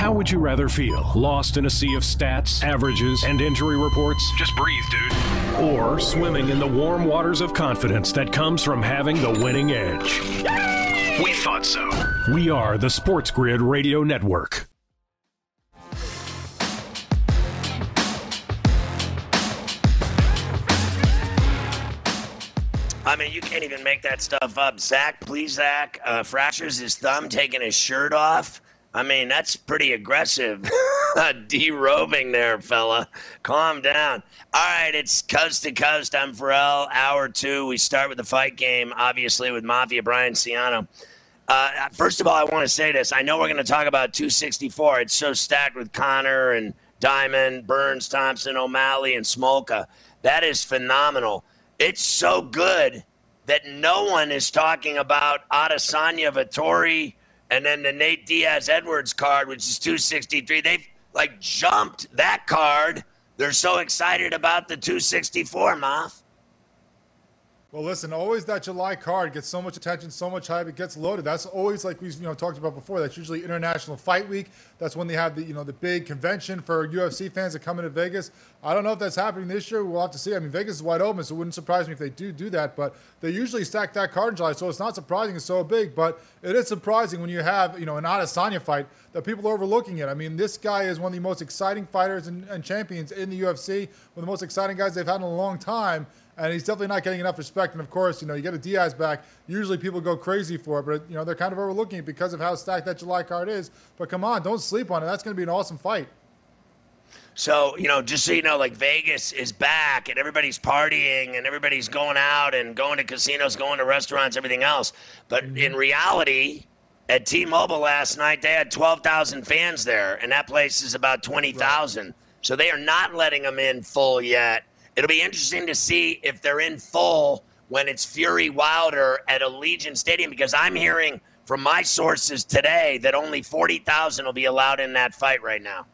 How would you rather feel? Lost in a sea of stats, averages, and injury reports? Just breathe, dude. Or swimming in the warm waters of confidence that comes from having the winning edge? We thought so. We are the Sports Grid Radio Network. I mean, you can't even make that stuff up. Zach, please, Zach, uh, fractures his thumb, taking his shirt off. I mean, that's pretty aggressive. Derobing there, fella. Calm down. All right, it's coast to coast. I'm Ferrall. Hour two. We start with the fight game, obviously, with Mafia Brian Ciano. Uh, first of all, I want to say this. I know we're going to talk about 264. It's so stacked with Conor and Diamond, Burns, Thompson, O'Malley, and Smolka. That is phenomenal. It's so good that no one is talking about Adesanya Vettori and then the Nate Diaz Edwards card, which is 263. They've like jumped that card. They're so excited about the 264, Moth. Well, listen, always that July card gets so much attention, so much hype, it gets loaded. That's always like we've you know talked about before. That's usually International Fight Week. That's when they have the you know the big convention for UFC fans that come into Vegas. I don't know if that's happening this year. We'll have to see. I mean, Vegas is wide open, so it wouldn't surprise me if they do do that. But they usually stack that card in July, so it's not surprising it's so big. But it is surprising when you have you know an Adesanya fight that people are overlooking it. I mean, this guy is one of the most exciting fighters and, and champions in the UFC, one of the most exciting guys they've had in a long time and he's definitely not getting enough respect. And of course, you know, you get a Diaz back. Usually people go crazy for it, but you know they're kind of overlooking it because of how stacked that July card is. But come on, don't sleep on it. That's going to be an awesome fight. So, you know, just so you know, like Vegas is back and everybody's partying and everybody's going out and going to casinos, going to restaurants, everything else. But mm-hmm. in reality, at T Mobile last night, they had 12,000 fans there, and that place is about 20,000. Right. So they are not letting them in full yet. It'll be interesting to see if they're in full when it's Fury Wilder at Allegiant Stadium because I'm hearing from my sources today that only 40,000 will be allowed in that fight right now.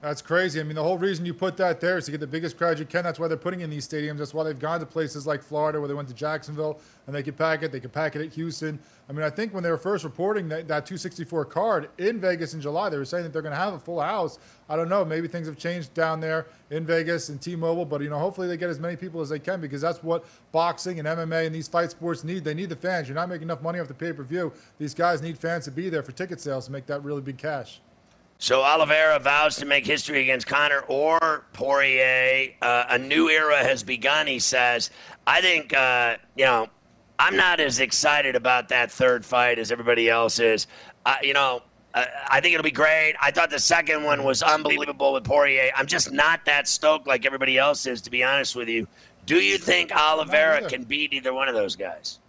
That's crazy. I mean, the whole reason you put that there is to get the biggest crowd you can. That's why they're putting in these stadiums. That's why they've gone to places like Florida, where they went to Jacksonville, and they could pack it. They could pack it at Houston. I mean, I think when they were first reporting that, that 264 card in Vegas in July, they were saying that they're going to have a full house. I don't know. Maybe things have changed down there in Vegas and T-Mobile, but you know, hopefully they get as many people as they can because that's what boxing and MMA and these fight sports need. They need the fans. You're not making enough money off the pay-per-view. These guys need fans to be there for ticket sales to make that really big cash. So Oliveira vows to make history against Conor or Poirier. Uh, a new era has begun, he says. I think, uh, you know, I'm not as excited about that third fight as everybody else is. Uh, you know, uh, I think it'll be great. I thought the second one was unbelievable with Poirier. I'm just not that stoked like everybody else is, to be honest with you. Do you think Oliveira can beat either one of those guys?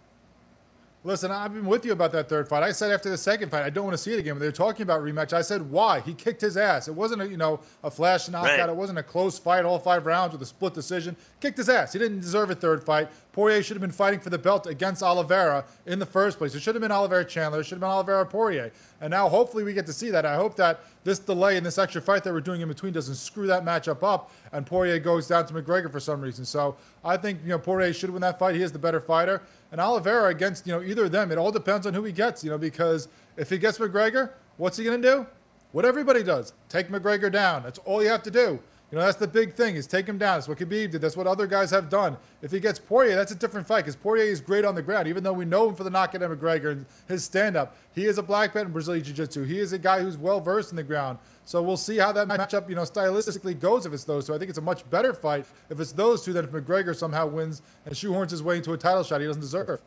Listen, I've been with you about that third fight. I said after the second fight, I don't want to see it again. When they were talking about rematch, I said why? He kicked his ass. It wasn't a you know a flash knockout. Right. It wasn't a close fight, all five rounds with a split decision. Kicked his ass. He didn't deserve a third fight. Poirier should have been fighting for the belt against Oliveira in the first place. It should have been Oliveira Chandler. It should have been Oliveira Poirier. And now hopefully we get to see that. I hope that this delay and this extra fight that we're doing in between doesn't screw that matchup up and Poirier goes down to McGregor for some reason. So I think you know Poirier should win that fight. He is the better fighter. And Oliveira against you know either of them, it all depends on who he gets. You know because if he gets McGregor, what's he going to do? What everybody does: take McGregor down. That's all you have to do. You know, that's the big thing is take him down. That's what Khabib did. That's what other guys have done. If he gets Poirier, that's a different fight because Poirier is great on the ground. Even though we know him for the knockout at McGregor and his stand-up, he is a black belt in Brazilian Jiu-Jitsu. He is a guy who's well-versed in the ground. So we'll see how that matchup, you know, stylistically goes if it's those two. I think it's a much better fight if it's those two than if McGregor somehow wins and shoehorns his way into a title shot he doesn't deserve.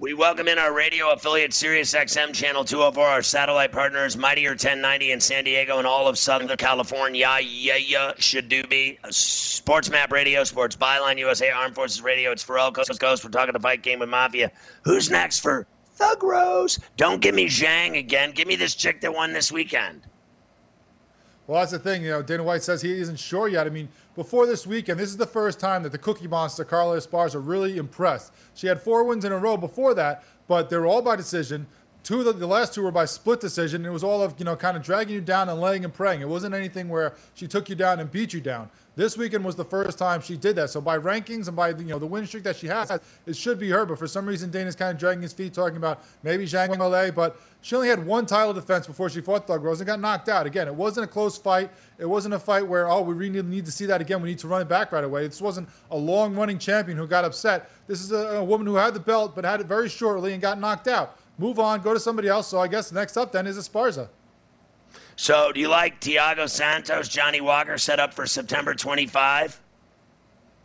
We welcome in our radio affiliate SiriusXM channel 204, our satellite partners Mighty 1090 in San Diego and all of Southern California. Yeah, yeah, should do be. Sports Map Radio, Sports Byline USA, Armed Forces Radio. It's Ferrall Coast to Coast. We're talking the fight game with Mafia. Who's next for Thug Rose? Don't give me Zhang again. Give me this chick that won this weekend. Well, that's the thing. You know, Dana White says he isn't sure yet. I mean, before this weekend, this is the first time that the Cookie Monster, Carla Esparza, really impressed. She had four wins in a row before that, but they were all by decision. Two of the, the last two were by split decision. It was all of, you know, kind of dragging you down and laying and praying. It wasn't anything where she took you down and beat you down. This weekend was the first time she did that. So by rankings and by you know the win streak that she has, it should be her. But for some reason, Dana's kind of dragging his feet, talking about maybe Zhang Weili. But she only had one title defense before she fought Thug Rose and got knocked out. Again, it wasn't a close fight. It wasn't a fight where oh we really need to see that again. We need to run it back right away. This wasn't a long running champion who got upset. This is a, a woman who had the belt but had it very shortly and got knocked out. Move on, go to somebody else. So I guess next up then is Esparza. So, do you like Thiago Santos, Johnny Walker set up for September 25?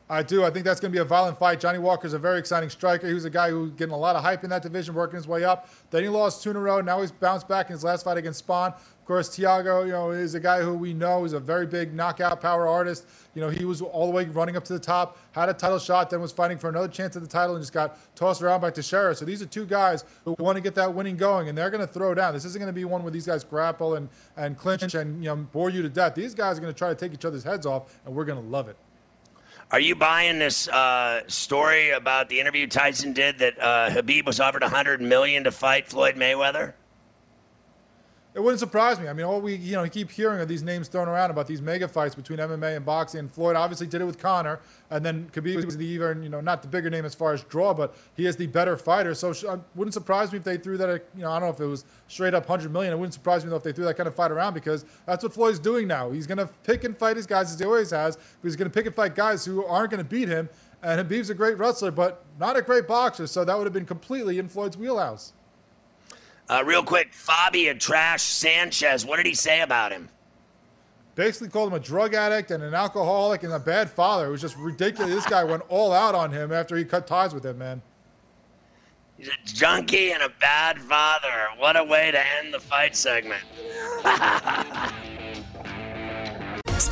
I do. I think that's going to be a violent fight. Johnny Walker's a very exciting striker. He was a guy who's getting a lot of hype in that division, working his way up. Then he lost two in a row. Now he's bounced back in his last fight against Spann. Of course, Thiago, you know, is a guy who we know is a very big knockout power artist. You know, he was all the way running up to the top, had a title shot, then was fighting for another chance at the title and just got tossed around by Teixeira. So these are two guys who want to get that winning going, and they're going to throw down. This isn't going to be one where these guys grapple and, and clinch and you know bore you to death. These guys are going to try to take each other's heads off, and we're going to love it. Are you buying this uh, story about the interview Tyson did that uh, Khabib was offered 100 million to fight Floyd Mayweather? It wouldn't surprise me. I mean, all we you know keep hearing are these names thrown around about these mega fights between MMA and boxing. And Floyd obviously did it with Conor, and then Khabib was the even you know not the bigger name as far as draw, but he is the better fighter. So it um, wouldn't surprise me if they threw that. At, you know, I don't know if it was straight up 100 million. It wouldn't surprise me though if they threw that kind of fight around because that's what Floyd's doing now. He's going to pick and fight his guys as he always has. He's going to pick and fight guys who aren't going to beat him. And Khabib's a great wrestler, but not a great boxer. So that would have been completely in Floyd's wheelhouse. Uh, real quick, Fabia Trash Sanchez. What did he say about him? Basically called him a drug addict and an alcoholic and a bad father. It was just ridiculous. this guy went all out on him after he cut ties with him, man. He's a junkie and a bad father. What a way to end the fight segment.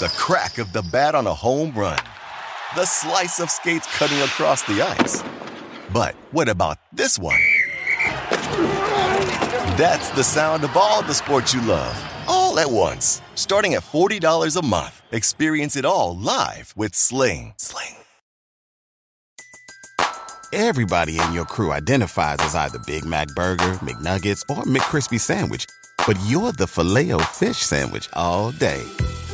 the crack of the bat on a home run, the slice of skates cutting across the ice. But what about this one? That's the sound of all the sports you love, all at once. Starting at $40 a month, experience it all live with Sling. Sling. Everybody in your crew identifies as either Big Mac Burger, McNuggets, or McCrispy Sandwich, but you're the filet fish Sandwich all day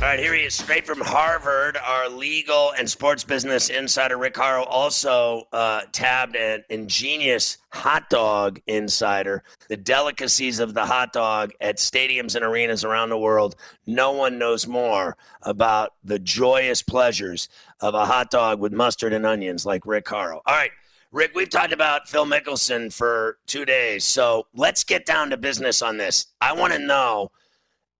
All right, here he is, straight from Harvard. Our legal and sports business insider, Rick Horrow, also uh, tabbed an ingenious hot dog insider. The delicacies of the hot dog at stadiums and arenas around the world. No one knows more about the joyous pleasures of a hot dog with mustard and onions like Rick Horrow. All right. Rick, we've talked about Phil Mickelson for two days, so let's get down to business on this. I want to know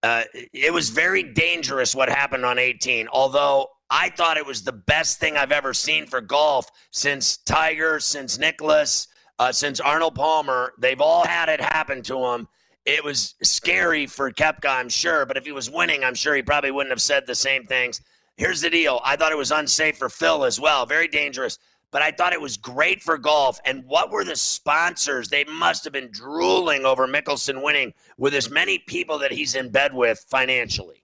uh, it was very dangerous what happened on 18. Although I thought it was the best thing I've ever seen for golf since Tiger, since Nicklaus, uh, since Arnold Palmer. They've all had it happen to them. It was scary for Koepka, I'm sure, but if he was winning, I'm sure he probably wouldn't have said the same things. Here's the deal I thought it was unsafe for Phil as well, very dangerous. But I thought it was great for golf. And what were the sponsors? They must have been drooling over Mickelson winning with as many people that he's in bed with financially.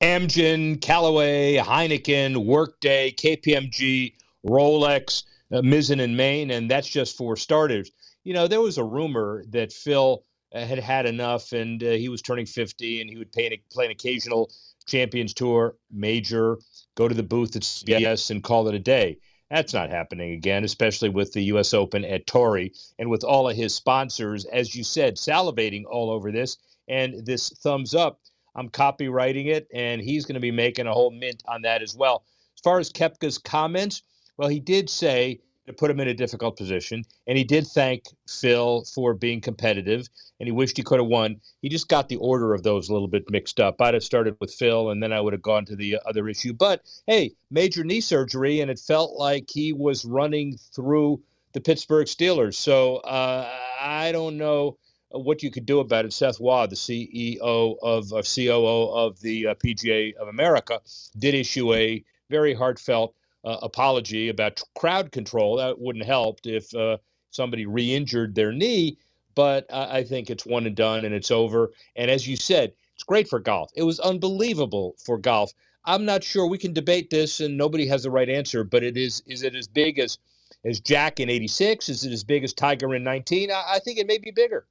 Amgen, Callaway, Heineken, Workday, KPMG, Rolex, uh, Mizzen and Main, and that's just for starters. You know, there was a rumor that Phil uh, had had enough and uh, he was turning 50 and he would play an, play an occasional Champions Tour major, go to the booth at CBS and call it a day. That's not happening again, especially with the U.S. Open at Torrey and with all of his sponsors, as you said, salivating all over this and this thumbs up. I'm copywriting it, and he's going to be making a whole mint on that as well. As far as Koepka's comments, well, he did say to put him in a difficult position. And he did thank Phil for being competitive, and he wished he could have won. He just got the order of those a little bit mixed up. I'd have started with Phil, and then I would have gone to the other issue. But hey, major knee surgery, and it felt like he was running through the Pittsburgh Steelers. So uh, I don't know what you could do about it. Seth Waugh, the CEO of, of COO of the uh, PGA of America, did issue a very heartfelt uh, apology about crowd control. That wouldn't help if uh, somebody re-injured their knee. But I think it's one and done, and it's over. And as you said, it's great for golf. It was unbelievable for golf. I'm not sure we can debate this, and nobody has the right answer. But it is is it as big as as Jack in '86? Is it as big as Tiger in '19? I, I think it may be bigger.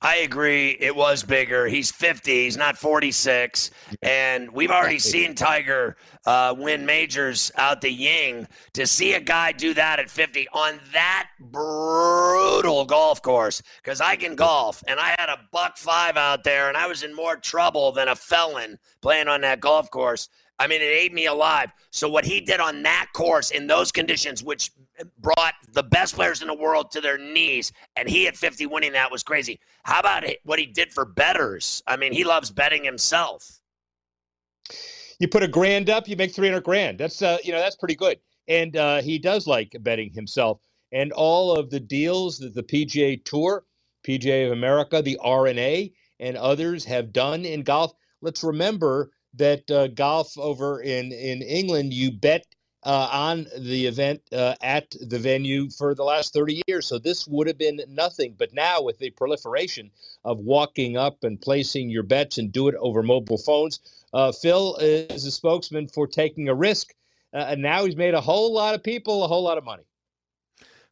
I agree. It was bigger. He's 50. He's not 46. And we've already seen Tiger uh, win majors out the Ying. To see a guy do that at 50 on that brutal golf course, because I can golf and I had a buck five out there and I was in more trouble than a felon playing on that golf course. I mean, it ate me alive. So what he did on that course in those conditions, which brought the best players in the world to their knees, and he at 50 winning that was crazy. How about what he did for betters? I mean, he loves betting himself. You put a grand up, you make 300 grand. That's uh, you know, that's pretty good. And uh, he does like betting himself. And all of the deals that the PGA Tour, PGA of America, the R&A, and others have done in golf. Let's remember that uh, golf over in in England, you bet uh, on the event uh, at the venue for the last 30 years. So this would have been nothing. But now, with the proliferation of walking up and placing your bets and do it over mobile phones, uh, Phil is a spokesman for taking a risk. Uh, and now he's made a whole lot of people a whole lot of money.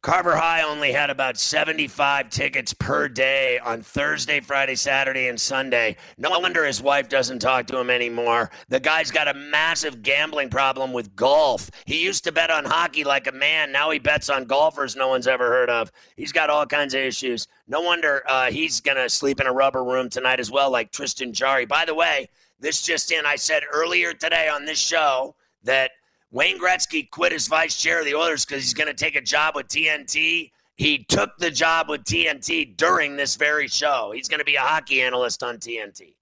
Carver High only had about 75 tickets per day on Thursday, Friday, Saturday, and Sunday. No wonder his wife doesn't talk to him anymore. The guy's got a massive gambling problem with golf. He used to bet on hockey like a man. Now he bets on golfers no one's ever heard of. He's got all kinds of issues. No wonder uh, he's going to sleep in a rubber room tonight as well, like Tristan Jarry. By the way, this just in, I said earlier today on this show that – Wayne Gretzky quit as vice chair of the Oilers because he's going to take a job with TNT. He took the job with TNT during this very show. He's going to be a hockey analyst on TNT.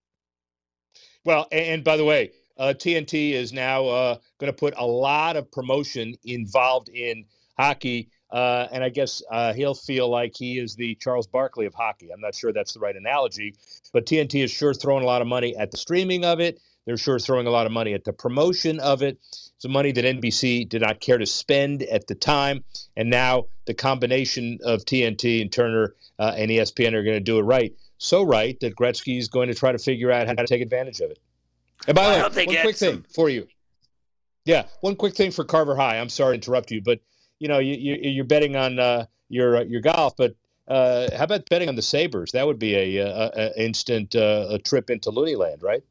Well, and, by the way, uh, TNT is now uh, going to put a lot of promotion involved in hockey. Uh, and I guess uh, he'll feel like he is the Charles Barkley of hockey. I'm not sure that's the right analogy, but TNT is sure throwing a lot of money at the streaming of it. They're sure throwing a lot of money at the promotion of it. It's money that NBC did not care to spend at the time. And now the combination of TNT and Turner uh, and ESPN are going to do it right. So right that Gretzky is going to try to figure out how to take advantage of it. And by the way, one quick some... thing for you. Yeah, one quick thing for Carver High. I'm sorry to interrupt you, but you know you, you are betting on uh, your your golf, but uh, how about betting on the Sabres? That would be a, a, a instant uh, a trip into Looneyland, right?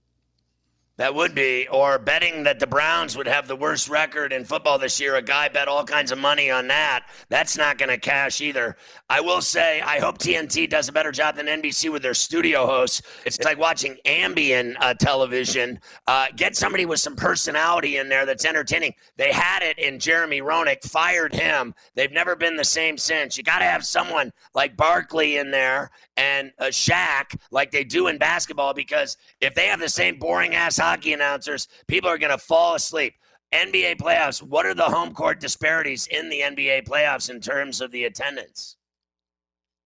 That would be, or betting that the Browns would have the worst record in football this year. A guy bet all kinds of money on that. That's not going to cash either. I will say, I hope TNT does a better job than NBC with their studio hosts. It's like watching Ambien uh, television. Uh, get somebody with some personality in there that's entertaining. They had it in Jeremy Roenick, fired him. They've never been the same since. You got to have someone like Barkley in there and a Shaq like they do in basketball because if they have the same boring ass hockey announcers, people are going to fall asleep. NBA playoffs, what are the home court disparities in the NBA playoffs in terms of the attendance?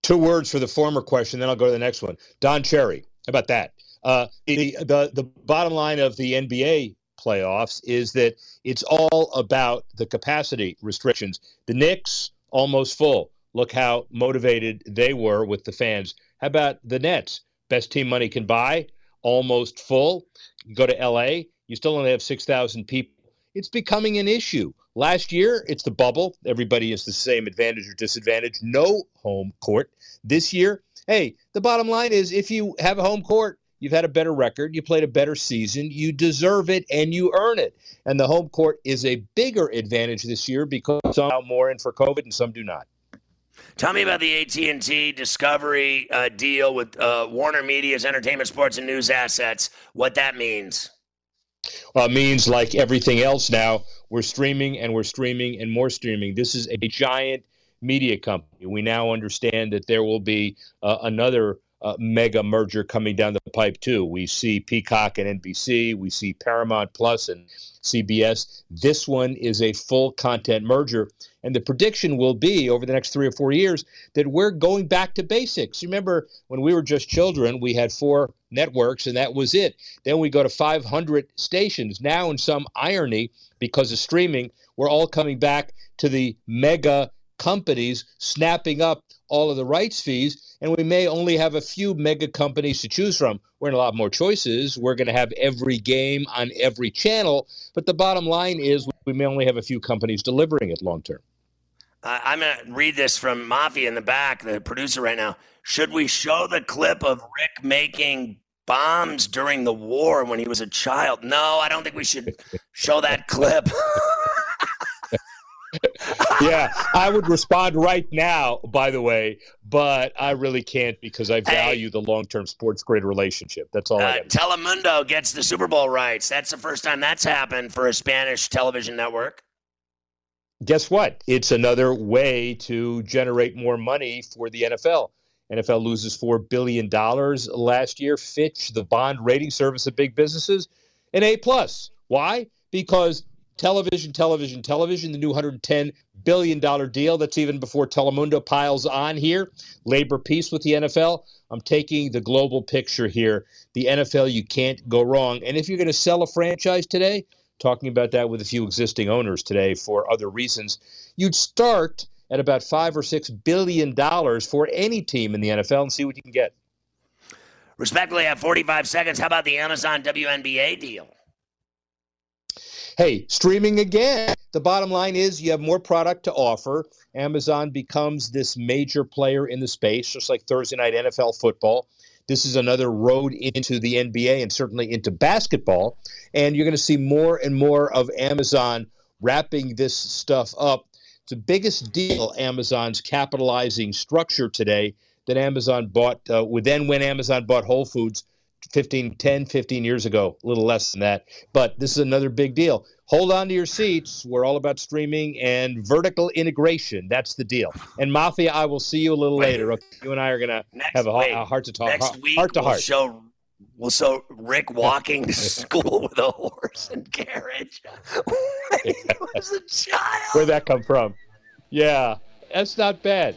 Two words for the former question, then I'll go to the next one. Don Cherry, how about that? Uh, the, the, the bottom line of the NBA playoffs is that it's all about the capacity restrictions. The Knicks almost full. Look how motivated they were with the fans. How about the Nets? Best team money can buy, almost full. You go to LA, you still only have 6,000 people. It's becoming an issue. Last year, it's the bubble. Everybody has the same advantage or disadvantage. No home court. This year, hey, the bottom line is if you have a home court, you've had a better record, you played a better season, you deserve it, and you earn it. And the home court is a bigger advantage this year because some are more in for COVID and some do not. Tell me about the AT&T Discovery uh, deal with uh, Warner Media's entertainment, sports, and news assets. What that means? Uh, means like everything else now, we're streaming and we're streaming and more streaming. This is a giant media company. We now understand that there will be uh, another uh, mega merger coming down the pipe too. We see Peacock and NBC, we see Paramount Plus and CBS. This one is a full content merger, and the prediction will be over the next three or four years that we're going back to basics. Remember when we were just children, we had four networks, and that was it. Then we go to 500 stations. Now, in some irony, because of streaming, we're all coming back to the mega companies snapping up all of the rights fees, and we may only have a few mega companies to choose from. We're in a lot more choices. We're going to have every game on every channel, but the bottom line is we may only have a few companies delivering it long term. Uh, I'm going to read this from Mafia in the back, the producer right now. Should we show the clip of Rick making bombs during the war when he was a child? No, I don't think we should show that clip. yeah, I would respond right now, by the way, but I really can't because I value hey, the long term sports grid relationship. That's all uh, Telemundo gets the Super Bowl rights. That's the first time that's happened for a Spanish television network. Guess what? It's another way to generate more money for the NFL. NFL loses $4 billion last year. Fitch, the bond rating service of big businesses, an A. plus. Why? Because television, television, television, the new $110 billion deal. That's even before Telemundo piles on here. Labor peace with the NFL. I'm taking the global picture here. The NFL, you can't go wrong. And if you're going to sell a franchise today, talking about that with a few existing owners today for other reasons, you'd start at about five or six billion dollars for any team in the NFL and see what you can get. Respectfully, I have 45 seconds. How about the Amazon WNBA deal? Hey, streaming again. The bottom line is you have more product to offer. Amazon becomes this major player in the space, just like Thursday night NFL football. This is another road into the NBA and certainly into basketball. And you're going to see more and more of Amazon wrapping this stuff up. It's the biggest deal Amazon's capitalizing structure today that Amazon bought. Uh, then when Amazon bought Whole Foods 15, 10, 15 years ago, a little less than that. But this is another big deal. Hold on to your seats. We're all about streaming and vertical integration. That's the deal. And Mafia, I will see you a little wait, later. You and I are going to have a, a, heart to talk. Next week, heart to heart. We'll show, we'll show Rick walking to school with a horse and carriage when he was a child. Where'd that come from? Yeah, that's not bad.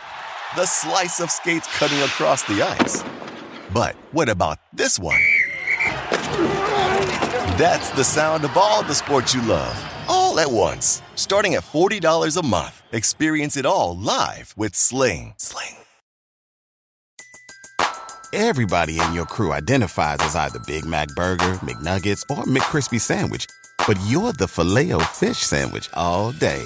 the slice of skates cutting across the ice. But what about this one? That's the sound of all the sports you love, all at once. Starting at $40 a month, experience it all live with Sling. Sling. Everybody in your crew identifies as either Big Mac Burger, McNuggets, or McCrispy Sandwich, but you're the Filet-O-Fish Sandwich all day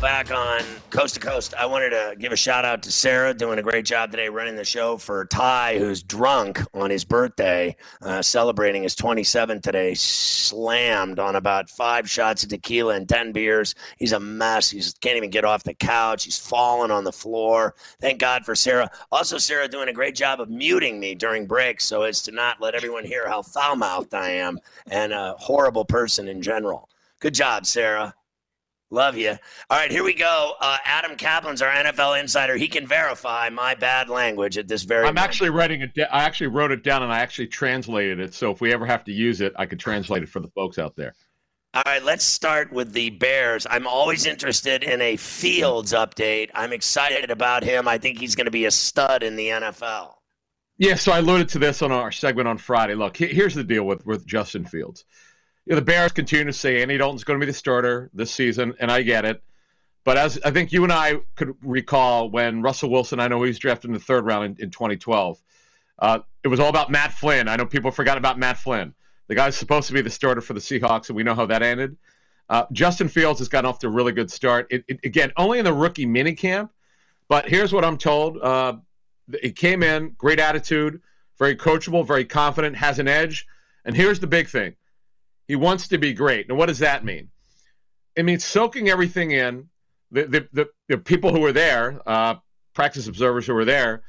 Back on Coast to Coast. I wanted to give a shout out to Sarah, doing a great job today running the show for Ty, who's drunk on his birthday, uh, celebrating his 27th today, slammed on about five shots of tequila and 10 beers. He's a mess. He can't even get off the couch. He's falling on the floor. Thank God for Sarah. Also, Sarah doing a great job of muting me during breaks so as to not let everyone hear how foul mouthed I am and a horrible person in general. Good job, Sarah. Love you. All right, here we go. Uh, Adam Kaplan's our NFL insider. He can verify my bad language at this very. I'm moment. actually writing it. I actually wrote it down and I actually translated it. So if we ever have to use it, I could translate it for the folks out there. All right, let's start with the Bears. I'm always interested in a Fields update. I'm excited about him. I think he's going to be a stud in the NFL. Yeah, so I alluded to this on our segment on Friday. Look, here's the deal with with Justin Fields know, the Bears continue to say Andy Dalton's going to be the starter this season, and I get it. But as I think you and I could recall when Russell Wilson, I know he was drafted in the third round in, in 2012, uh, it was all about Matt Flynn. I know people forgot about Matt Flynn. The guy's supposed to be the starter for the Seahawks, and we know how that ended. Uh, Justin Fields has gotten off to a really good start. It, it, again, only in the rookie minicamp, but here's what I'm told. Uh, it came in, great attitude, very coachable, very confident, has an edge. And here's the big thing he wants to be great. Now, what does that mean? It means soaking everything in. The the, the, the people who were there, uh, practice observers who were there,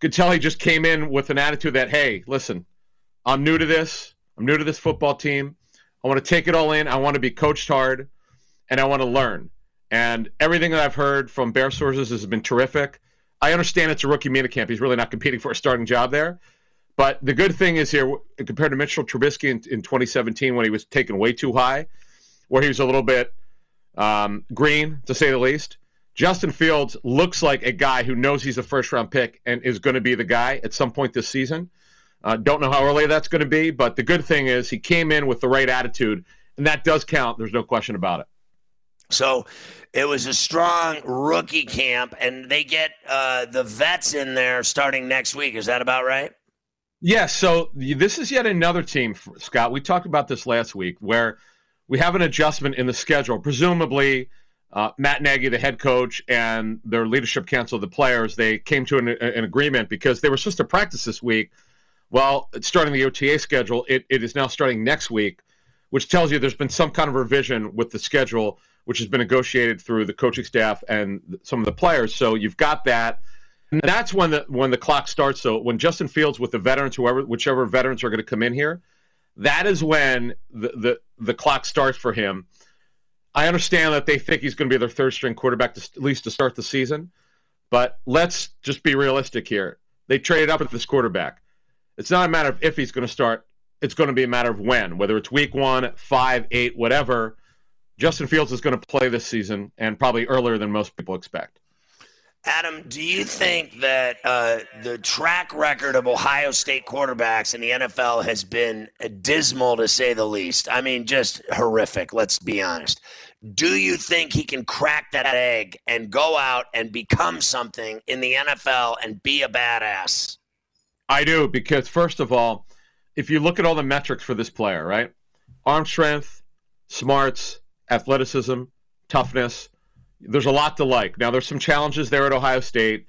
could tell he just came in with an attitude that, hey, listen, I'm new to this. I'm new to this football team. I want to take it all in. I want to be coached hard, and I want to learn. And everything that I've heard from Bear sources has been terrific. I understand it's a rookie minicamp. He's really not competing for a starting job there. But the good thing is here, compared to Mitchell Trubisky in, in 2017 when he was taken way too high, where he was a little bit um, green, to say the least, Justin Fields looks like a guy who knows he's a first round pick and is going to be the guy at some point this season. Uh, don't know how early that's going to be, but the good thing is he came in with the right attitude, and that does count. There's no question about it. So it was a strong rookie camp, and they get uh, the vets in there starting next week. Is that about right? Yes. So this is yet another team, Scott. We talked about this last week where we have an adjustment in the schedule. Presumably, uh, Matt Nagy, the head coach, and their leadership council, the players, they came to an, an, agreement because they were supposed to practice this week. Well, starting the OTA schedule, it, it is now starting next week, which tells you there's been some kind of revision with the schedule, which has been negotiated through the coaching staff and some of the players. So you've got that. That's when the when the clock starts. So when Justin Fields with the veterans, whoever whichever veterans are going to come in here, that is when the, the the clock starts for him. I understand that they think he's going to be their third string quarterback to, at least to start the season, but let's just be realistic here. They traded up with this quarterback. It's not a matter of if he's going to start. It's going to be a matter of when, whether it's week one, five, eight, whatever. Justin Fields is going to play this season and probably earlier than most people expect. Adam, do you think that uh, the track record of Ohio State quarterbacks in the NFL has been dismal to say the least? I mean, just horrific, let's be honest. Do you think he can crack that egg and go out and become something in the NFL and be a badass? I do, because first of all, if you look at all the metrics for this player, right? Arm strength, smarts, athleticism, toughness, there's a lot to like. Now, there's some challenges there at Ohio State.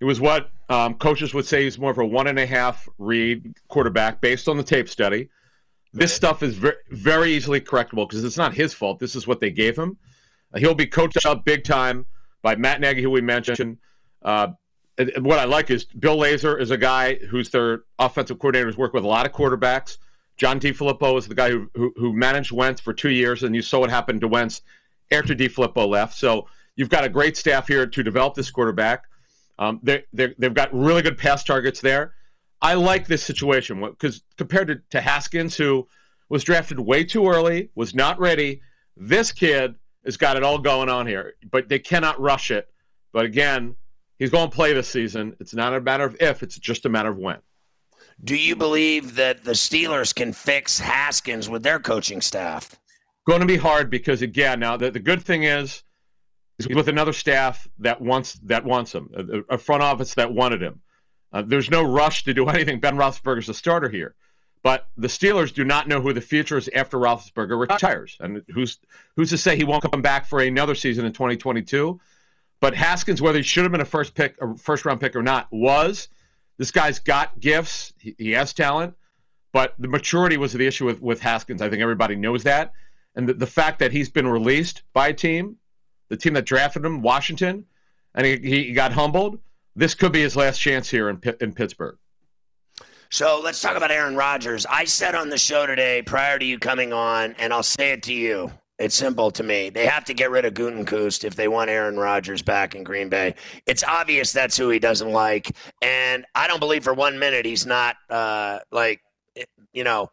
It was what um, coaches would say is more of a one and a half read quarterback based on the tape study. This stuff is very, very easily correctable because it's not his fault. This is what they gave him. Uh, he'll be coached up big time by Matt Nagy, who we mentioned. Uh, what I like is Bill Lazor is a guy who's their offensive coordinator, who's worked with a lot of quarterbacks. John DeFilippo is the guy who, who, who managed Wentz for two years, and you saw what happened to Wentz after DeFilippo left. So you've got a great staff here to develop this quarterback. Um, they they've got really good pass targets there. I like this situation because compared to, to Haskins, who was drafted way too early, was not ready, this kid has got it all going on here. But they cannot rush it. But again, he's going to play this season. It's not a matter of if; it's just a matter of when. Do you believe that the Steelers can fix Haskins with their coaching staff? Going to be hard because again, now the, the good thing is, is with another staff that wants that wants him, a, a front office that wanted him. Uh, there's no rush to do anything. Ben Roethlisberger's a starter here, But the Steelers do not know who the future is after Roethlisberger retires, and who's who's to say he won't come back for another season in 2022? But Haskins, whether he should have been a first pick, a first round pick or not, was. This guy's got gifts. He, he has talent, but the maturity was the issue with, with Haskins. I think everybody knows that, and the, the fact that he's been released by a team, the team that drafted him, Washington, and he, he got humbled. This could be his last chance here in in Pittsburgh. So let's talk about Aaron Rodgers. I said on the show today, prior to you coming on, and I'll say it to you. It's simple to me. They have to get rid of Gutekunst if they want Aaron Rodgers back in Green Bay. It's obvious that's who he doesn't like, and I don't believe for one minute he's not uh, like, you know,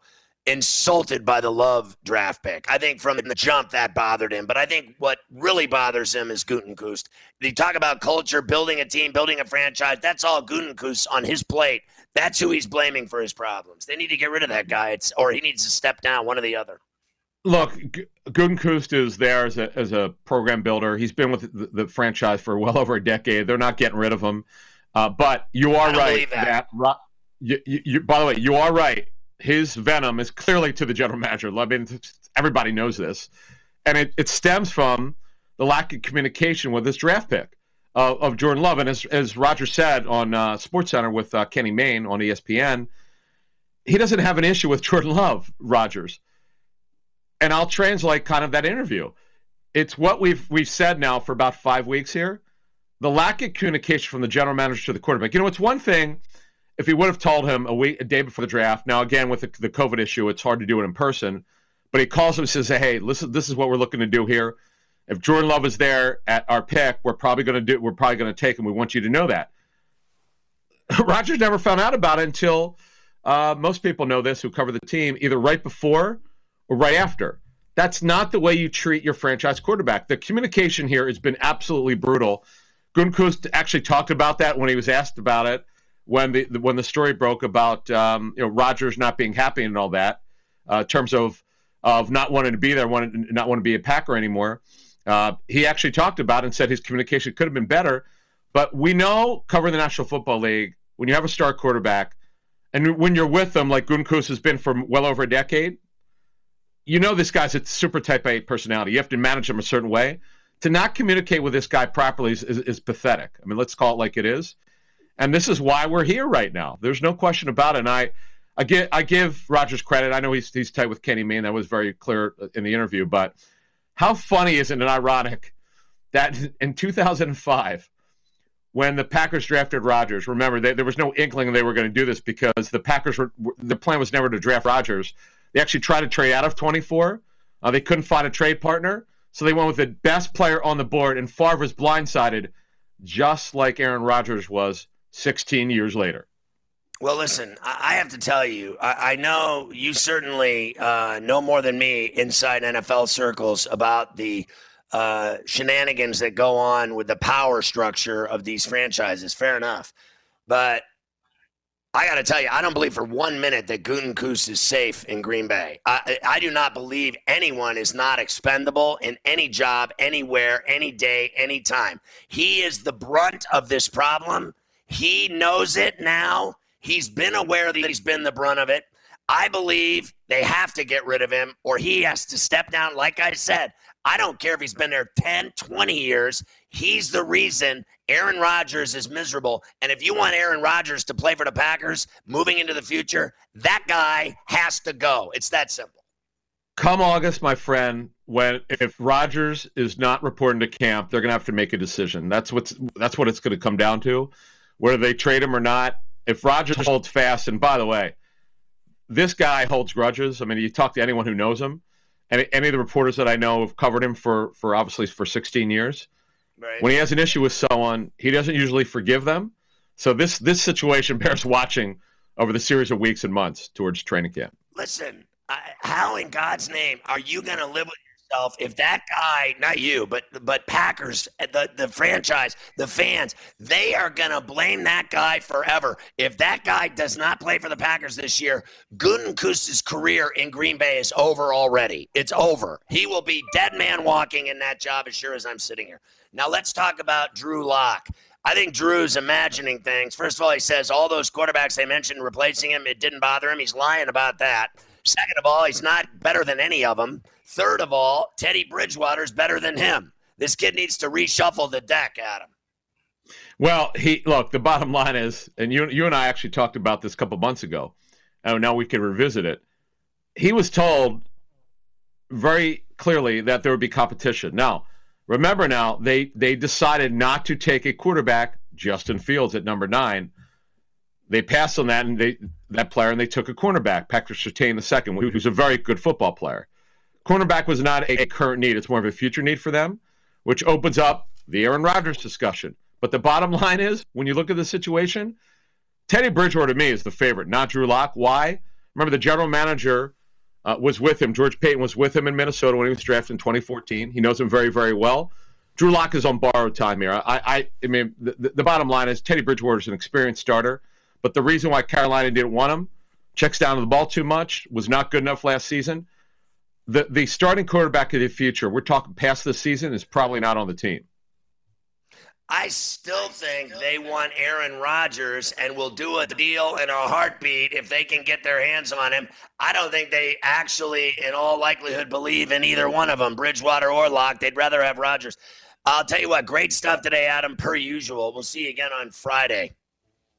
insulted by the love draft pick. I think from the jump that bothered him, but I think what really bothers him is Gutekunst. You talk about culture, building a team, building a franchise. That's all Gutekunst on his plate. That's who he's blaming for his problems. They need to get rid of that guy, it's, or he needs to step down, one or the other. Look, Gutekunst is there as a as a program builder. He's been with the, the franchise for well over a decade. They're not getting rid of him. Uh, but you are right that, that you, you, you, by the way, you are right. His venom is clearly to the general manager. I mean, everybody knows this, and it, it stems from the lack of communication with this draft pick uh, of Jordan Love. And as, as Roger said on uh, Sports Center with uh, Kenny Mayne on ESPN, he doesn't have an issue with Jordan Love, Rodgers. And I'll translate kind of that interview. It's what we've we've said now for about five weeks here. The lack of communication from the general manager to the quarterback. You know, it's one thing if he would have told him a week, a day before the draft. Now, again, with the, the COVID issue, it's hard to do it in person. But he calls him and says, "Hey, listen, this is what we're looking to do here if Jordan Love is there at our pick, we're probably going to do. We're probably going to take him. We want you to know that. Rodgers never found out about it until uh, most people know this who cover the team, either right before or right after. That's not the way you treat your franchise quarterback. The communication here has been absolutely brutal. Gutekunst actually talked about that when he was asked about it when the when the story broke about um, you know Rodgers not being happy and all that, uh, in terms of of not wanting to be there, wanting not want to be a Packer anymore. Uh, he actually talked about and said his communication could have been better. But we know covering the National Football League, when you have a star quarterback, and when you're with them, like Gutekunst has been for well over a decade, you know this guy's a super type A personality. You have to manage him a certain way. To not communicate with this guy properly is, is, is pathetic. I mean, let's call it like it is. And this is why we're here right now. There's no question about it. And I, I give, I give Rodgers credit. I know he's, he's tight with Kenny Mayne. That was very clear in the interview. But – how funny is it and ironic that in 2005, when the Packers drafted Rodgers, remember they, there was no inkling they were going to do this because the Packers were the plan was never to draft Rodgers. They actually tried to trade out of 24. Uh, they couldn't find a trade partner, so they went with the best player on the board, and Favre was blindsided, just like Aaron Rodgers was 16 years later. Well, listen, I have to tell you, I, know you certainly uh, know more than me inside NFL circles about the uh, shenanigans that go on with the power structure of these franchises. Fair enough. But I got to tell you, I don't believe for one minute that Gutekunst is safe in Green Bay. I, I do not believe anyone is not expendable in any job, anywhere, any day, anytime. He is the brunt of this problem. He knows it now. He's been aware that he's been the brunt of it. I believe they have to get rid of him or he has to step down. Like I said, I don't care if he's been there 10, 20 years. He's the reason Aaron Rodgers is miserable. And if you want Aaron Rodgers to play for the Packers moving into the future, that guy has to go. It's that simple. Come August, my friend, when if Rodgers is not reporting to camp, they're going to have to make a decision. That's what's that's what it's going to come down to. Whether they trade him or not, if Rodgers holds fast, and by the way, this guy holds grudges. I mean, you talk to anyone who knows him, and any of the reporters that I know have covered him for for obviously for 16 years. Right. When he has an issue with someone, he doesn't usually forgive them. So this this situation bears watching over the series of weeks and months towards training camp. Listen, how in God's name are you going to live with yourself if that guy, not you, but but Packers, the the franchise, the fans, they are gonna blame that guy forever. If that guy does not play for the Packers this year, Gutekunst's career in Green Bay is over already. It's over. He will be dead man walking in that job as sure as I'm sitting here. Now let's talk about Drew Lock. I think Drew's imagining things. First of all, he says all those quarterbacks they mentioned replacing him, it didn't bother him. He's lying about that. Second of all, he's not better than any of them. Third of all, Teddy Bridgewater's better than him. This kid needs to reshuffle the deck, Adam. Well, he look. The bottom line is, and you you and I actually talked about this a couple months ago. Oh, now we can revisit it. He was told very clearly that there would be competition. Now, remember, now they they decided not to take a quarterback, Justin Fields at number nine. They passed on that and they that player, and they took a cornerback, Patrick Surtain the second, who's a very good football player. Cornerback was not a current need; it's more of a future need for them, which opens up the Aaron Rodgers discussion. But the bottom line is, when you look at the situation, Teddy Bridgewater to me is the favorite, not Drew Lock. Why? Remember, the general manager uh, was with him. George Paton was with him in Minnesota when he was drafted in 2014. He knows him very, very well. Drew Lock is on borrowed time here. I, I, I mean, the, the bottom line is Teddy Bridgewater is an experienced starter, but the reason why Carolina didn't want him, checks down to the ball too much, was not good enough last season. The the starting quarterback of the future, we're talking past this season, is probably not on the team. I still think they want Aaron Rodgers and will do a deal in a heartbeat if they can get their hands on him. I don't think they actually, in all likelihood, believe in either one of them, Bridgewater or Lock. They'd rather have Rodgers. I'll tell you what, great stuff today, Adam, per usual. We'll see you again on Friday.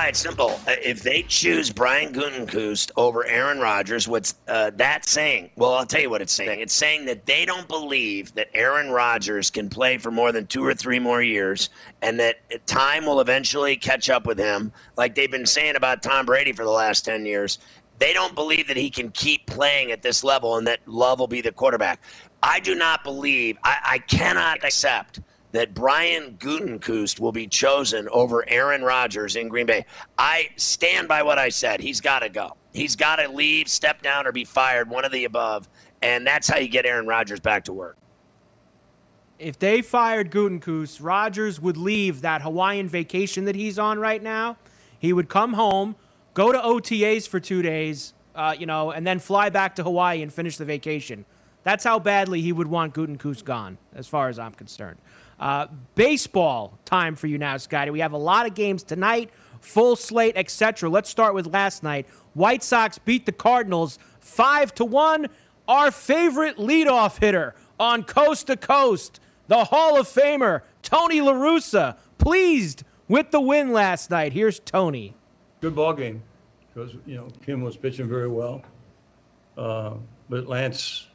It's simple. Uh, if they choose Brian Gutekunst over Aaron Rodgers, what's uh, that saying? Well, I'll tell you what it's saying. It's saying that they don't believe that Aaron Rodgers can play for more than two or three more years, and that time will eventually catch up with him, like they've been saying about Tom Brady for the last ten years. They don't believe that he can keep playing at this level, and that Love will be the quarterback. I do not believe. I, I cannot accept that Brian Gutekunst will be chosen over Aaron Rodgers in Green Bay. I stand by what I said. He's got to go. He's got to leave, step down, or be fired, one of the above. And that's how you get Aaron Rodgers back to work. If they fired Gutekunst, Rodgers would leave that Hawaiian vacation that he's on right now. He would come home, go to OTAs for two days, uh, you know, and then fly back to Hawaii and finish the vacation. That's how badly he would want Gutekunst gone, as far as I'm concerned. Uh, baseball time for you now, Scotty. We have a lot of games tonight, full slate, etc. Let's start with last night. White Sox beat the Cardinals five to one. Our favorite leadoff hitter on coast to coast, the Hall of Famer Tony La Russa, pleased with the win last night. Here's Tony. Good ball game because you know Kim was pitching very well, uh, but Lance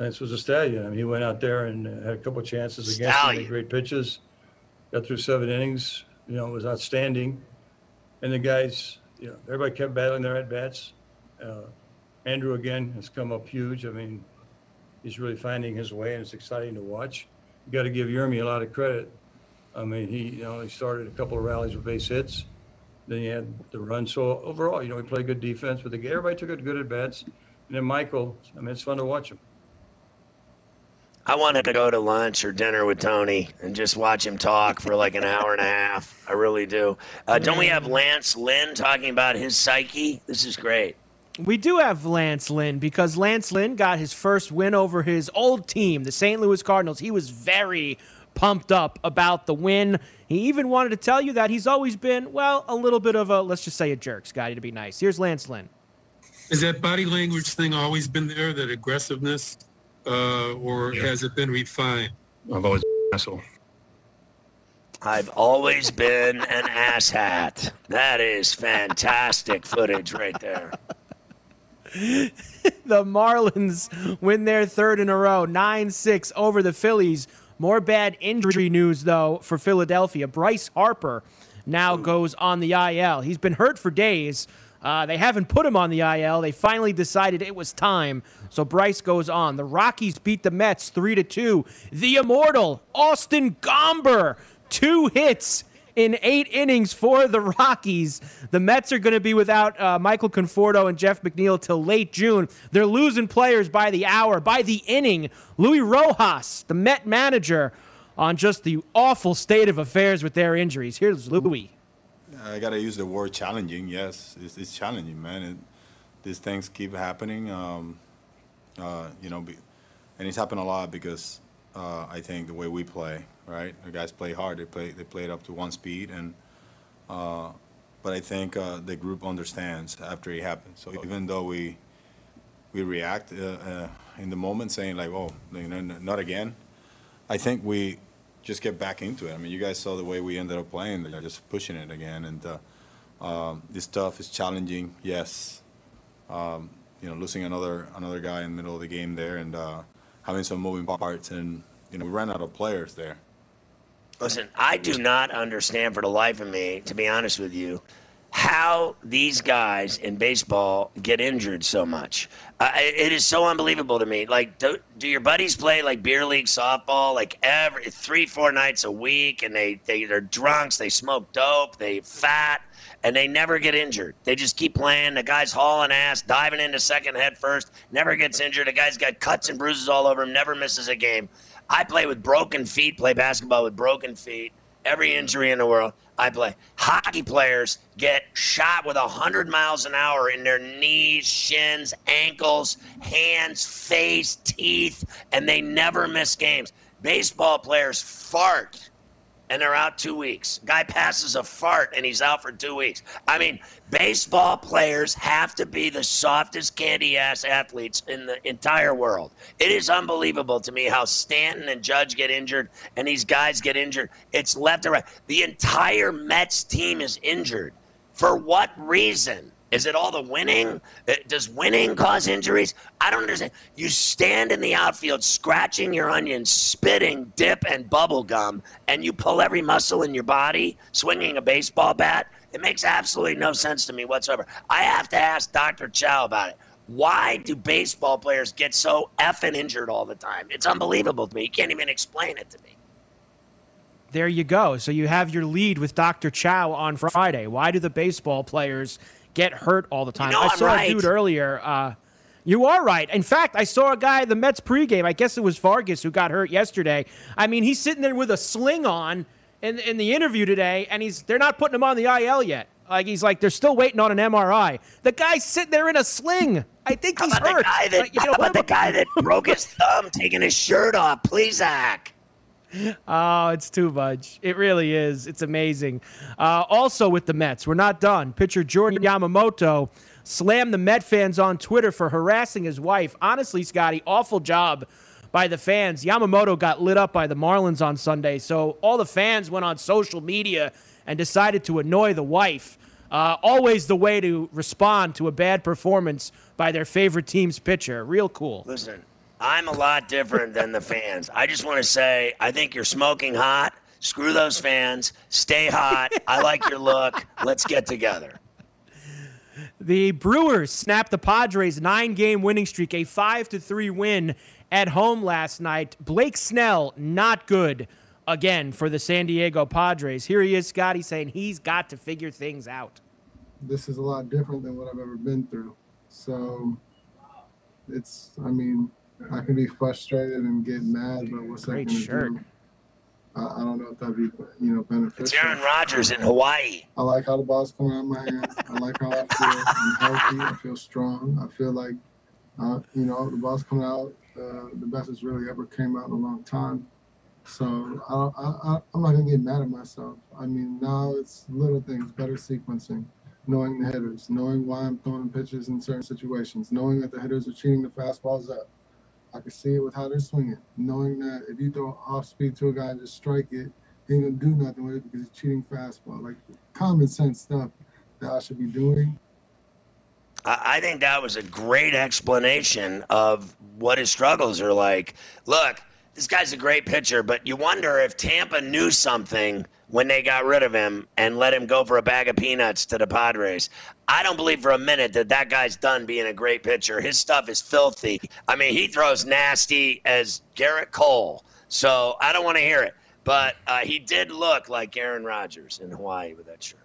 Lance was a stallion. I mean, he went out there and had a couple of chances against him, great pitches, got through seven innings. You know, it was outstanding. And the guys, you know, everybody kept battling their at bats. Uh, Andrew again has come up huge. I mean, he's really finding his way, and it's exciting to watch. You got to give Yermy a lot of credit. I mean, he you know he started a couple of rallies with base hits. Then he had the run. So overall, you know, he played good defense. But the, everybody took it good at bats. And then Michael, I mean, it's fun to watch him. I wanted to go to lunch or dinner with Tony and just watch him talk for like an hour and a half. I really do. Uh, don't we have Lance Lynn talking about his psyche? This is great. We do have Lance Lynn because Lance Lynn got his first win over his old team, the St. Louis Cardinals. He was very pumped up about the win. He even wanted to tell you that he's always been, well, a little bit of a, let's just say a jerk, Scotty, to be nice. Here's Lance Lynn. Has that body language thing always been there, that aggressiveness, uh, or yeah. has it been refined? I've always been an asshole. I've always been an asshat. That is fantastic footage right there. the Marlins win their third in a row, 9 6 over the Phillies. More bad injury news, though, for Philadelphia. Bryce Harper now goes on the IL. He's been hurt for days. Uh, they haven't put him on the IL. They finally decided it was time, so Bryce goes on. The Rockies beat the Mets three to two. The immortal Austin Gomber, two hits in eight innings for the Rockies. The Mets are going to be without uh, Michael Conforto and Jeff McNeil till late June. They're losing players by the hour, by the inning. Louis Rojas, the Met manager, on just the awful state of affairs with their injuries. Here's Luis. I got to use the word challenging. Yes, it's, it's challenging, man. It, these things keep happening. Um, uh, you know, be, and it's happened a lot because uh, I think the way we play, right? The guys play hard. They play they play it up to one speed, and uh, but I think uh, the group understands after it happens. So even though we we react uh, uh, in the moment, saying like, "Oh, you know, not again," I think we just get back into it. I mean, you guys saw the way we ended up playing. Just pushing it again, and uh, um, this stuff is challenging. Yes, um, you know, losing another another guy in the middle of the game there, and having some moving parts, and you know, we ran out of players there. Listen, I do not understand for the life of me, to be honest with you, how these guys in baseball get injured so much. Uh, it is so unbelievable to me. Like, do, do, your buddies play like beer league softball, like every three, four nights a week, and they they they're drunks, they smoke dope, they fat, and they never get injured. They just keep playing. The guy's hauling ass, diving into second head first, never gets injured. The guy's got cuts and bruises all over him, never misses a game. I play with broken feet, play basketball with broken feet. Every injury in the world, I play. Hockey players get shot with 100 miles an hour in their knees, shins, ankles, hands, face, teeth, and they never miss games. Baseball players fart and they're out two weeks. Guy passes a fart and he's out for two weeks. I mean, baseball players have to be the softest candy ass athletes in the entire world. It is unbelievable to me how Stanton and Judge get injured and these guys get injured. It's left and right. The entire Mets team is injured. For what reason? Is it all the winning? Uh, does winning cause injuries? I don't understand. You stand in the outfield scratching your onions, spitting dip and bubble gum, and you pull every muscle in your body, swinging a baseball bat. It makes absolutely no sense to me whatsoever. I have to ask Dr. Chow about it. Why do baseball players get so effing injured all the time? It's unbelievable to me. You can't even explain it to me. There you go. So you have your lead with Dr. Chow on Friday. Why do the baseball players get hurt all the time. You know I saw right. a dude earlier. Uh, you are right. In fact, I saw a guy the Mets pregame. I guess it was Vargas who got hurt yesterday. I mean, he's sitting there with a sling on in in the interview today, and he's they're not putting him on the IL yet. Like he's like they're still waiting on an MRI. The guy's sitting there in a sling. I think how he's hurt. The guy that, like, you know, about the guy that broke his thumb taking his shirt off? Please, Zach. Oh, it's too much. It really is. It's amazing. Uh, also, with the Mets, we're not done. Pitcher Jordan Yamamoto slammed the Met fans on Twitter for harassing his wife. Honestly, Scotty, awful job by the fans. Yamamoto got lit up by the Marlins on Sunday, so all the fans went on social media and decided to annoy the wife. Uh, always the way to respond to a bad performance by their favorite team's pitcher. Real cool. Listen, I'm a lot different than the fans. I just want to say, I think you're smoking hot. Screw those fans. Stay hot. I like your look. Let's get together. The Brewers snapped the Padres' nine-game winning streak, a five to three win at home last night. Blake Snell not good again for the San Diego Padres. Here he is, Scotty, saying he's got to figure things out. This is a lot different than what I've ever been through. So it's, I mean, I can be frustrated and get mad, but what's Great that going to do? I, I don't know if that'd be, you know, beneficial. It's Aaron Rodgers in Hawaii. I like how the ball's coming out of my hands. I like how I feel. I'm healthy. I feel strong. I feel like, uh, you know, the ball's coming out. Uh, the best it's really ever came out in a long time. So I, don't- I, I, I'm not gonna get mad at myself. I mean, now it's little things, better sequencing, knowing the hitters, knowing why I'm throwing pitches in certain situations, knowing that the hitters are cheating the fastballs up. I can see it with how they're swinging, knowing that if you throw off speed to a guy and just strike it, he ain't gonna do nothing with it because he's cheating fastball. Like common sense stuff that I should be doing. I I think that was a great explanation of what his struggles are like. Look, this guy's a great pitcher, but you wonder if Tampa knew something when they got rid of him and let him go for a bag of peanuts to the Padres. I don't believe for a minute that that guy's done being a great pitcher. His stuff is filthy. I mean, he throws nasty as Gerrit Cole. So I don't want to hear it. But uh, he did look like Aaron Rodgers in Hawaii with that shirt.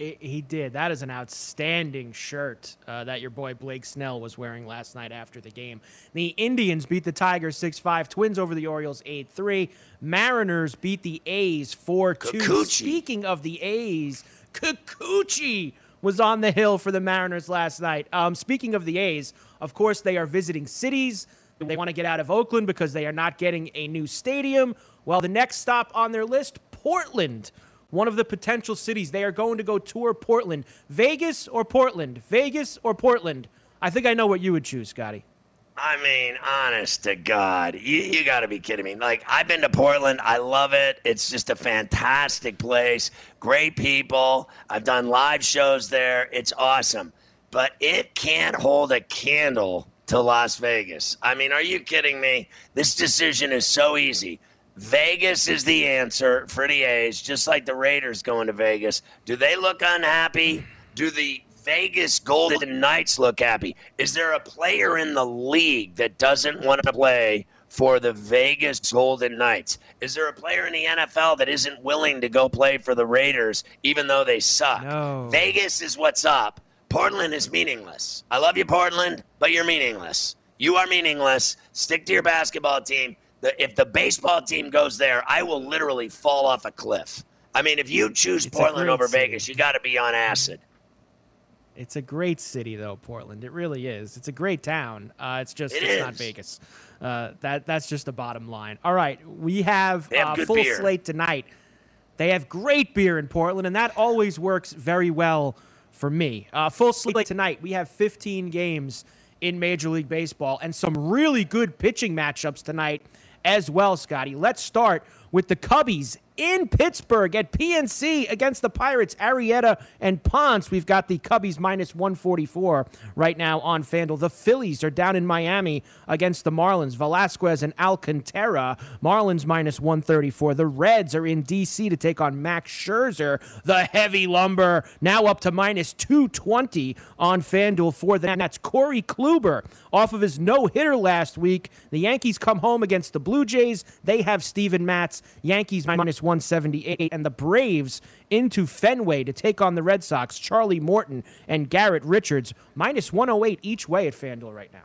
It, he did. That is an outstanding shirt uh, that your boy Blake Snell was wearing last night after the game. The Indians beat the Tigers 6 5. Twins over the Orioles 8 3. Mariners beat the A's 4 2. Speaking of the A's, Kikuchi was on the hill for the Mariners last night. Um, speaking of the A's, of course, they are visiting cities. They want to get out of Oakland because they are not getting a new stadium. Well, the next stop on their list, Portland one of the potential cities. They are going to go tour Portland. Vegas or Portland? Vegas or Portland? I think I know what you would choose, Scotty. I mean, honest to God, you, you got to be kidding me. Like, I've been to Portland. I love it. It's just a fantastic place. Great people. I've done live shows there. It's awesome. But it can't hold a candle to Las Vegas. I mean, are you kidding me? This decision is so easy. Vegas is the answer for the A's, just like the Raiders going to Vegas. Do they look unhappy? Do the Vegas Golden Knights look happy? Is there a player in the league that doesn't want to play for the Vegas Golden Knights? Is there a player in the NFL that isn't willing to go play for the Raiders even though they suck? No. Vegas is what's up. Portland is meaningless. I love you, Portland, but you're meaningless. You are meaningless. Stick to your basketball team. The, if the baseball team goes there, I will literally fall off a cliff. I mean, if you choose It's Portland over city. Vegas, you got to be on acid. It's a great city, though, Portland. It really is. It's a great town. Uh, it's just It it's not. Vegas. Uh, that that's just the bottom line. All right, we have, have uh, full beer. slate tonight. They have great beer in Portland, and that always works very well for me. Uh, full slate tonight. We have 15 games in Major League Baseball and some really good pitching matchups tonight as well, Scotty. Let's start with the Cubbies in Pittsburgh at PNC against the Pirates, Arrieta and Ponce. We've got the Cubbies minus 144 right now on FanDuel. The Phillies are down in Miami against the Marlins, Velasquez and Alcantara. Marlins minus 134. The Reds are in D.C. to take on Max Scherzer. The heavy lumber now up to minus 220 on FanDuel for them. That's Corey Kluber off of his no hitter last week. The Yankees come home against the Blue Jays. They have Steven Matz. Yankees minus 178. And the Braves into Fenway to take on the Red Sox. Charlie Morton and Garrett Richards minus 108 each way at FanDuel right now.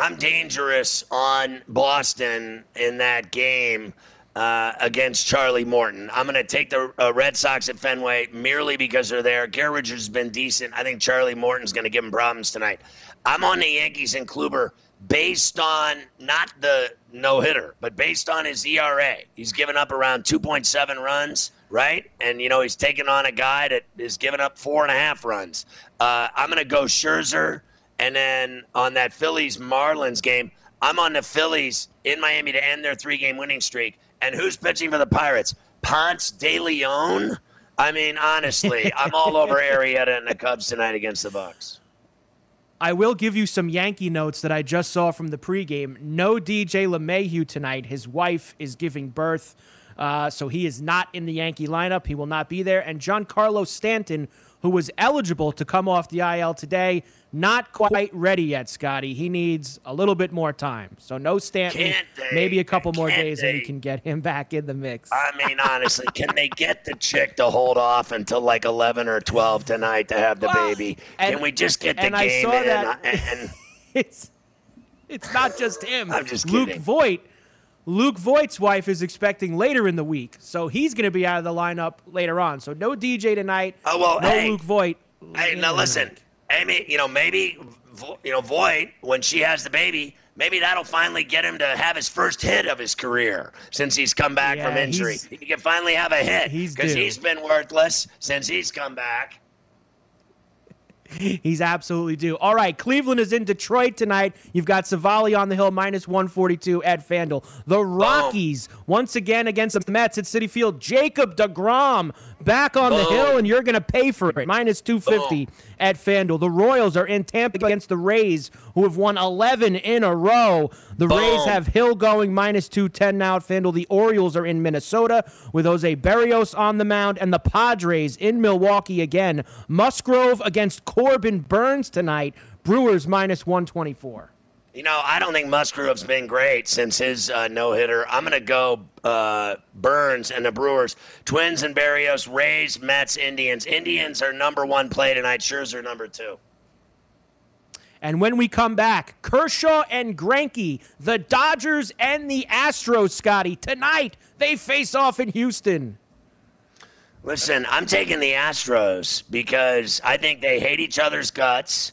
I'm dangerous on Boston in that game uh, against Charlie Morton. I'm going to take the uh, Red Sox at Fenway merely because they're there. Garrett Richards has been decent. I think Charlie Morton's going to give him problems tonight. I'm on the Yankees and Kluber based on not the no hitter, but based on his ERA. He's given up around 2.7 runs, right? And, you know, he's taking on a guy that is giving up four and a half runs. Uh, I'm going to go Scherzer. And then on that Phillies Marlins game, I'm on the Phillies in Miami to end their three game winning streak. And who's pitching for the Pirates? Ponce de Leon? I mean, honestly, I'm all over Arrieta and the Cubs tonight against the Bucs. I will give you some Yankee notes that I just saw from the pregame. No DJ LeMahieu tonight. His wife is giving birth, uh, so he is not in the Yankee lineup. He will not be there. And Giancarlo Stanton, who was eligible to come off the IL today, not quite ready yet, Scotty. He needs a little bit more time. So no Stanton. Maybe a couple more days, and you can get him back in the mix. I mean, honestly, can they get the chick to hold off until like 11 or 12 tonight to have the Well, baby? and- Can we just get the and I saw in? that- And, it's it's not just him. I'm just Luke kidding. Voit. Luke Voit's wife is expecting later in the week, so he's going to be out of the lineup later on. So no DJ tonight. Oh well, no hey, Luke Voigt. Hey, now listen, Amy. You know maybe you know Voit when she has the baby. Maybe that'll finally get him to have his first hit of his career since he's come back from injury. he's- He can finally have a hit He's because due. he's been worthless since he's come back. He's absolutely due. All right, Cleveland is in Detroit tonight. You've got Civale on the hill, minus 142 at FanDuel. The Rockies, once again against the Mets at Citi Field. Jacob DeGrom back on the hill, and you're going to pay for it. Minus 250 at FanDuel. The Royals are in Tampa against the Rays, who have won 11 in a row. The Rays have Hill going minus 210 now at FanDuel. The Orioles are in Minnesota with Jose Berrios on the mound, and the Padres in Milwaukee again. Musgrove against Corbin Burnes tonight. Brewers minus 124. You know, I don't think Musgrove's been great since his uh, no hitter. I'm going to go uh, Burnes and the Brewers. Twins and Berrios, Rays, Mets, Indians. Indians are number one play tonight. Scherzer number two. And when we come back, Kershaw and Greinke, the Dodgers and the Astros, Scotty. Tonight, they face off in Houston. Listen, I'm taking the Astros because I think they hate each other's guts,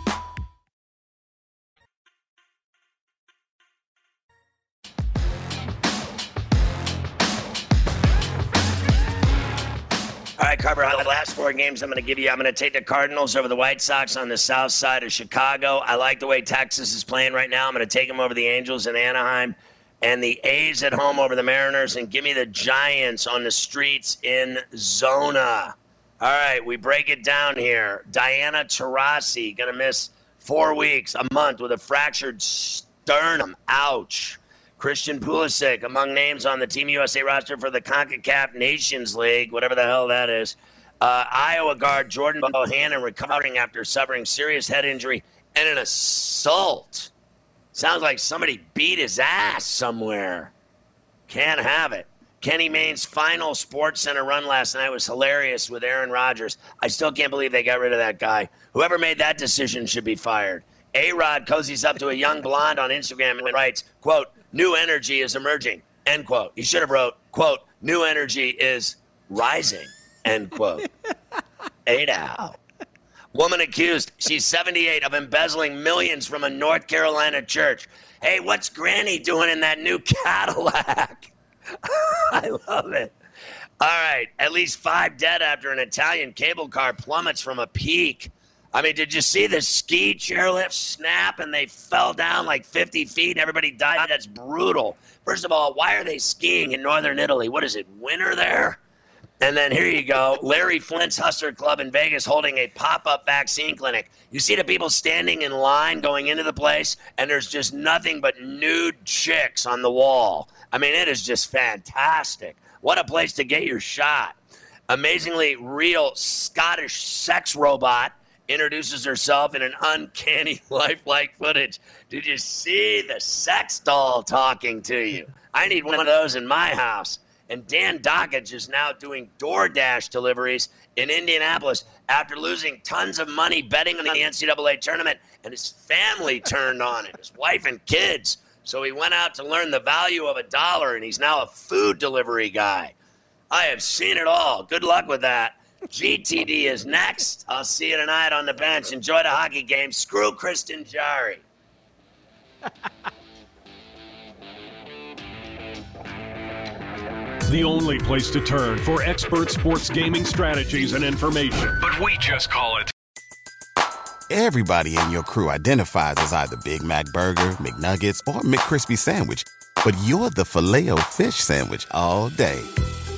Carver, the last four games I'm going to give you. I'm going to take the Cardinals over the White Sox on the south side of Chicago. I like the way Texas is playing right now. I'm going to take them over the Angels in Anaheim and the A's at home over the Mariners and give me the Giants on the streets in Zona. All right, we break it down here. Diana Taurasi going to miss four weeks, a month with a fractured sternum. Ouch. Christian Pulisic among names on the Team USA roster for the CONCACAF Nations League, whatever the hell that is. Uh, Iowa guard Jordan Bohannon recovering after suffering serious head injury and an assault. Sounds like somebody beat his ass somewhere. Can't have it. Kenny Mayne's final Sports Center run last night was hilarious with Aaron Rodgers. I still can't believe they got rid of that guy. Whoever made that decision should be fired. A Rod cozies up to a young blonde on Instagram and writes, quote, new energy is emerging, end quote. He should have wrote, quote, new energy is rising, end quote. Eight out. Woman accused, she's 78, of embezzling millions from a North Carolina church. Hey, what's Granny doing in that new Cadillac? I love it. All right, at least five dead after an Italian cable car plummets from a peak. I mean, did you see the ski chairlift snap and they fell down like 50 feet and everybody died? That's brutal. First of all, why are they skiing in northern Italy? What is it, winter there? And then here you go Larry Flynt's Hustler Club in Vegas holding a pop up vaccine clinic. You see the people standing in line going into the place, and there's just nothing but nude chicks on the wall. I mean, it is just fantastic. What a place to get your shot. Amazingly real Scottish sex robot introduces herself in an uncanny lifelike footage. Did you see the sex doll talking to you? I need one of those in my house. And Dan Dockage is now doing DoorDash deliveries in Indianapolis after losing tons of money betting on the NCAA tournament. And his family turned on it, his wife and kids. So he went out to learn the value of a dollar, and he's now a food delivery guy. I have seen it all. Good luck with that. GTD is next. I'll see you tonight on the bench. Enjoy the hockey game. Screw Kristen Jari. the only place to turn for expert sports gaming strategies and information. But we just call it. Everybody in your crew identifies as either Big Mac Burger, McNuggets, or McCrispy Sandwich. But you're the Filet-O-Fish Sandwich all day.